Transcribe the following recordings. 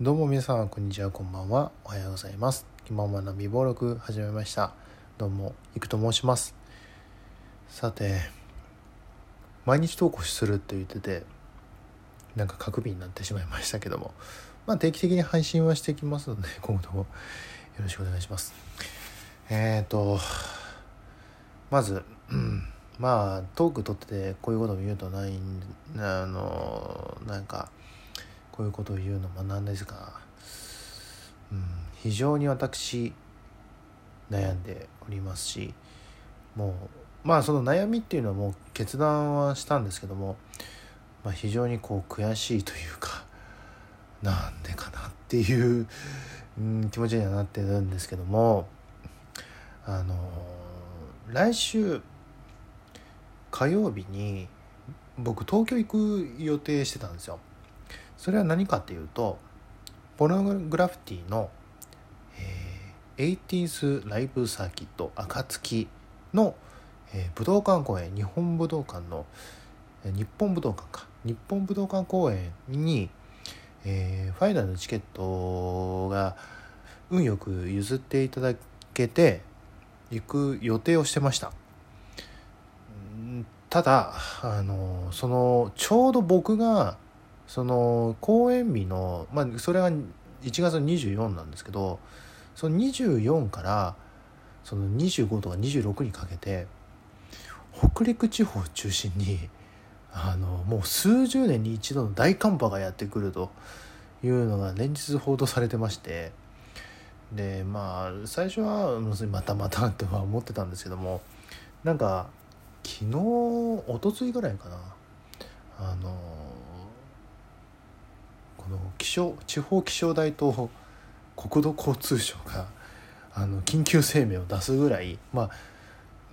どうも皆さんこんにちはこんばんは。おはようございます。気ままな美貌録始めました。どうもいくと申します。さて毎日投稿するって言っててなんか角瓶になってしまいましたけども。まあ定期的に配信はしていきますので 今後とも。よろしくお願いします。えっ、ー、とまず、うん。まあトーク取っててこういうことを言うとないあのなんかこういうことを言うのもなんですが、うん、非常に私悩んでおりますしもうまあその悩みっていうのはもう決断はしたんですけども、まあ、非常にこう悔しいというか なんでかなっていう、うん、気持ちにはなってるんですけどもあの来週火曜日に僕東京行く予定してたんですよ。それは何かっていうとポノグラフィティの、えー、80s ライブサーキット暁の、えー、武道館公演日本武道館の、日本武道館か。日本武道館公演に、えー、ファイナルのチケットが運よく譲っていただけて行く予定をしてました。ただあのそのちょうど僕がその公演日のまあそれが1月の24なんですけどその24からその25とか26にかけて北陸地方を中心にあのもう数十年に一度の大寒波がやってくるというのが連日報道されてましてでまあ最初はまたまたとは思ってたんですけどもなんか昨日おとついぐらいかなあのこの気象地方気象台と国土交通省があの緊急声明を出すぐらい、まあ、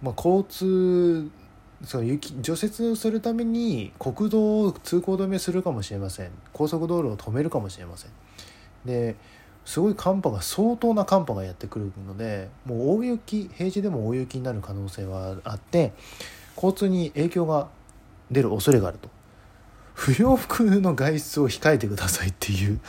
まあ交通その雪除雪をするために国道を通行止めするかもしれません。高速道路を止めるかもしれません。ですごい寒波が相当な寒波がやってくるのでもう大雪平地でも大雪になる可能性はあって交通に影響が出る恐れがあると。不要不急の外出を控えてくださいっていう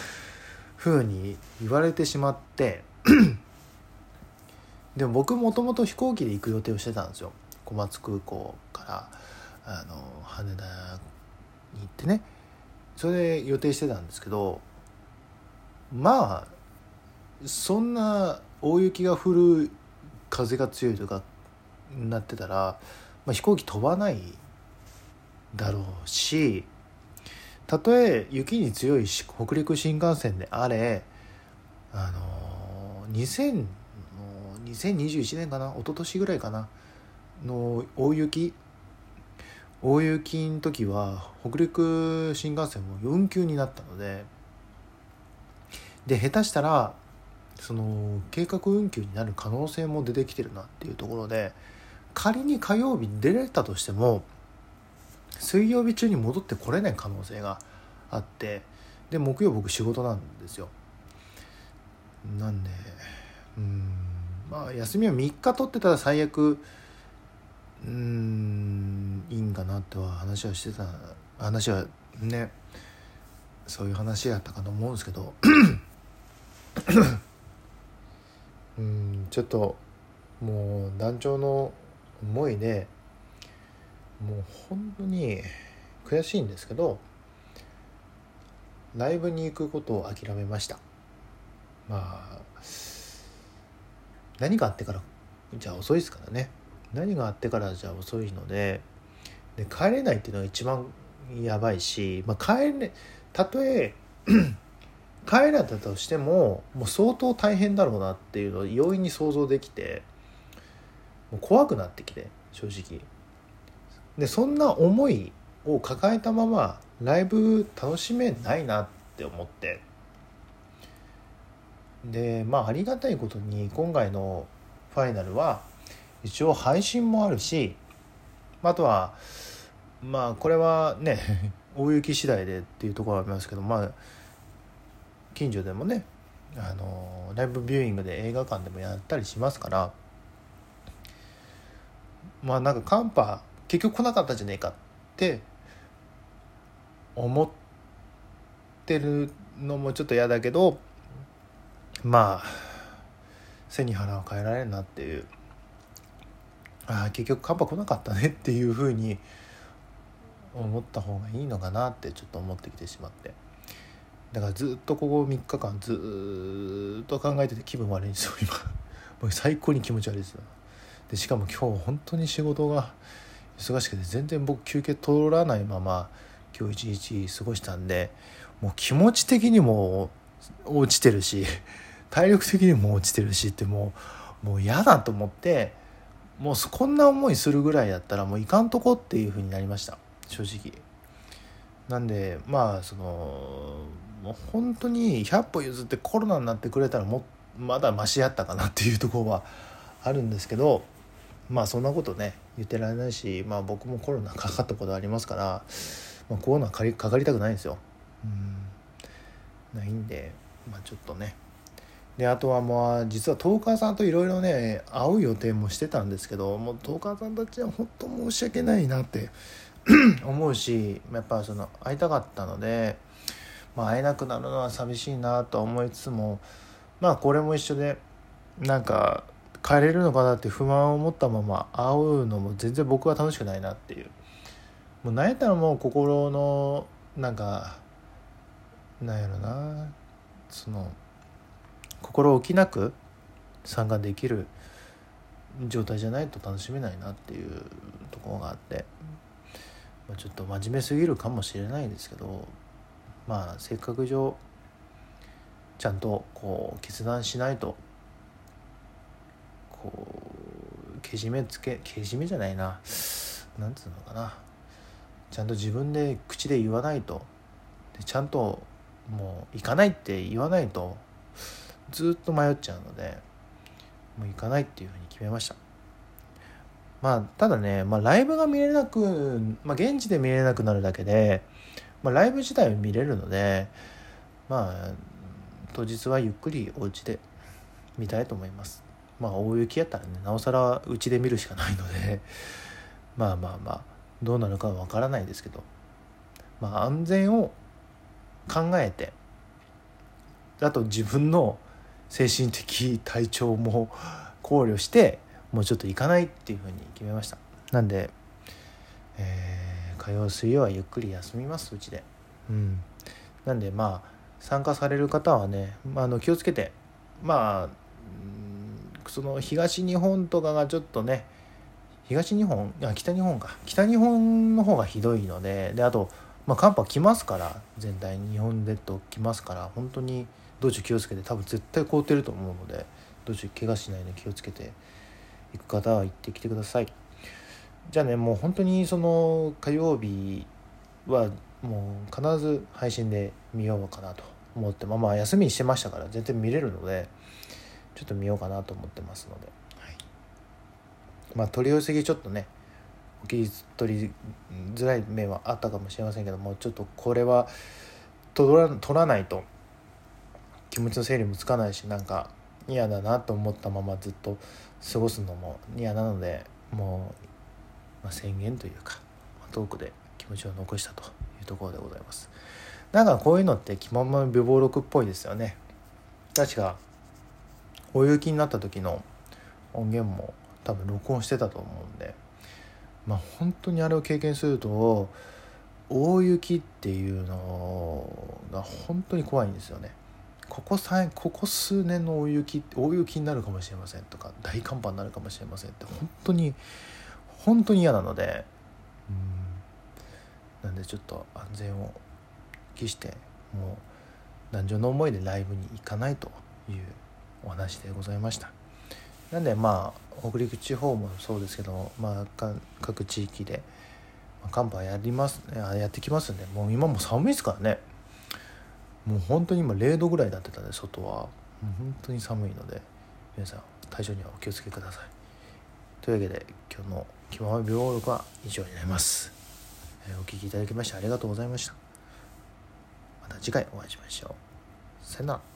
ふうに言われてしまって でも僕もともと飛行機で行く予定をしてたんですよ。小松空港からあの羽田に行ってね。それで予定してたんですけどまあそんな大雪が降る風が強いとかなってたらまあ、飛行機飛ばないだろうしたとえ雪に強い北陸新幹線であれあの2000 2021年かな一昨年ぐらいかなの大雪大雪の時は北陸新幹線も4級になったのでで下手したらその計画運休になる可能性も出てきてるなっていうところで仮に火曜日に出れたとしても水曜日中に戻ってこれない可能性があってで木曜僕仕事なんですよ。なんでうんまあ休みは3日取ってたら最悪うんいいんかなとは話はしてた話はねそういう話やったかと思うんですけど。うんちょっともう団長の思いでもう本当に悔しいんですけどライブに行くことを諦めました。まあ何があってからじゃあ遅いですからね。何があってからじゃ遅いのでで帰れないっていうのが一番やばいし、まあ、帰れたとえ 帰られたとしてももう相当大変だろうなっていうのを容易に想像できてもう怖くなってきて正直。でそんな思いを抱えたままライブ楽しめないなって思って。でまあありがたいことに今回のファイナルは一応配信もあるしあとはまあこれはね 大雪次第でっていうところはありますけどまあ近所でもねあのライブビューイングで映画館でもやったりしますからまあなんか寒波結局来なかったじゃねえかって思ってるのもちょっと嫌だけどまあ背に腹は変えられんなっていう。ああ結局寒波来なかったねっていうふうに思った方がいいのかなってちょっと思ってきてしまって。だからずっとここ3日間ずっと考えてて気分悪いんですよ今。もう最高に気持ち悪いですでしかも今日本当に仕事が忙しくて全然僕休憩取らないまま今日一日過ごしたんでもう気持ち的にも落ちてるし 体力的にも落ちてるしってもうもう嫌だと思ってもうこんな思いするぐらいだったらもういかんとこっていう風になりました。正直。なんでまあそのもう本当に100歩譲ってコロナになってくれたらもまだマシやったかなっていうところはあるんですけどまあそんなことね言ってられないしまあ僕もコロナかかったことありますから、まあ、コロナかかりたくないんですよ。うん。ないんでまあちょっとね。であとはまあ実はトーカーさんといろいろね会う予定もしてたんですけどもうトーカーさんたちは本当申し訳ないなって 思うしやっぱその会いたかったので、まあ、会えなくなるのは寂しいなと思いつつもまあこれも一緒でなんか帰れるのかなって不満を持ったまま会うのも全然僕は楽しくないなっていう。もう何やったらもう心のなんかなんやろな。その心置きなく参加できる状態じゃないと楽しめないなっていうところがあって、まあ、ちょっと真面目すぎるかもしれないんですけどまあせっかく上ちゃんとこう決断しないとこうけじめつけけじめじゃないな。なんつうのかな。ちゃんと自分で口で言わないと。でちゃんともう行かないって言わないと。ずっと迷っちゃうのでもう行かないっていうふうに決めました。まあただね、まあ、ライブが見れなく、まあ、現地で見れなくなるだけで、まあ、ライブ自体は見れるのでまあ当日はゆっくりお家で見たいと思います。まあ大雪やったらねなおさらうちで見るしかないので まあまあまあどうなるかは分からないですけどまあ安全を考えてあと自分の精神的体調も 考慮してもうちょっと行かないっていうふうに決めました。なんで、えー、火曜水曜はゆっくり休みますうちで。うん。なんでまあ参加される方はね、まあ、あの気をつけてまあその東日本とかがちょっとね東日本あ北日本か。北日本の方がひどいのでであと、まあ、寒波来ますから全体日本列島来ますから本当に道中気をつけて多分絶対凍ってると思うので道中怪我しないように気をつけて行く方は行ってきてください。じゃあねもう本当にその火曜日はもう必ず配信で見ようかなと思ってまあまあ休みにしてましたから全然見れるのでちょっと見ようかなと思ってますので、はい、まあ取り寄せぎちょっとねお切り取りづらい面はあったかもしれませんけどもちょっとこれは取ら取らないと気持ちの整理もつかないしなんか嫌だなと思ったままずっと過ごすのも嫌なのでもう、まあ、宣言というかトークで気持ちを残したというところでございます。なんかこういうのって気まま美貌録っぽいですよね。確か大雪になった時の音源も多分録音してたと思うんでまあ本当にあれを経験すると大雪っていうのが本当に怖いんですよね。ここここ数年の大雪大雪になるかもしれませんとか大寒波になるかもしれませんって本当に本当に嫌なのでうん。なんでちょっと安全を期してもう男女の思いでライブに行かないというお話でございました。なんでまあ北陸地方もそうですけど、まあ、各地域で寒波やりますやってきますんでもう今も寒いですからね。もう本当に今0度ぐらいになってたんで外は。本当に寒いので皆さん体調にはお気をつけください。というわけで今日の「気まま病録」は以上になります、えー、お聴きいただきましてありがとうございました。また次回お会いしましょう。さよなら。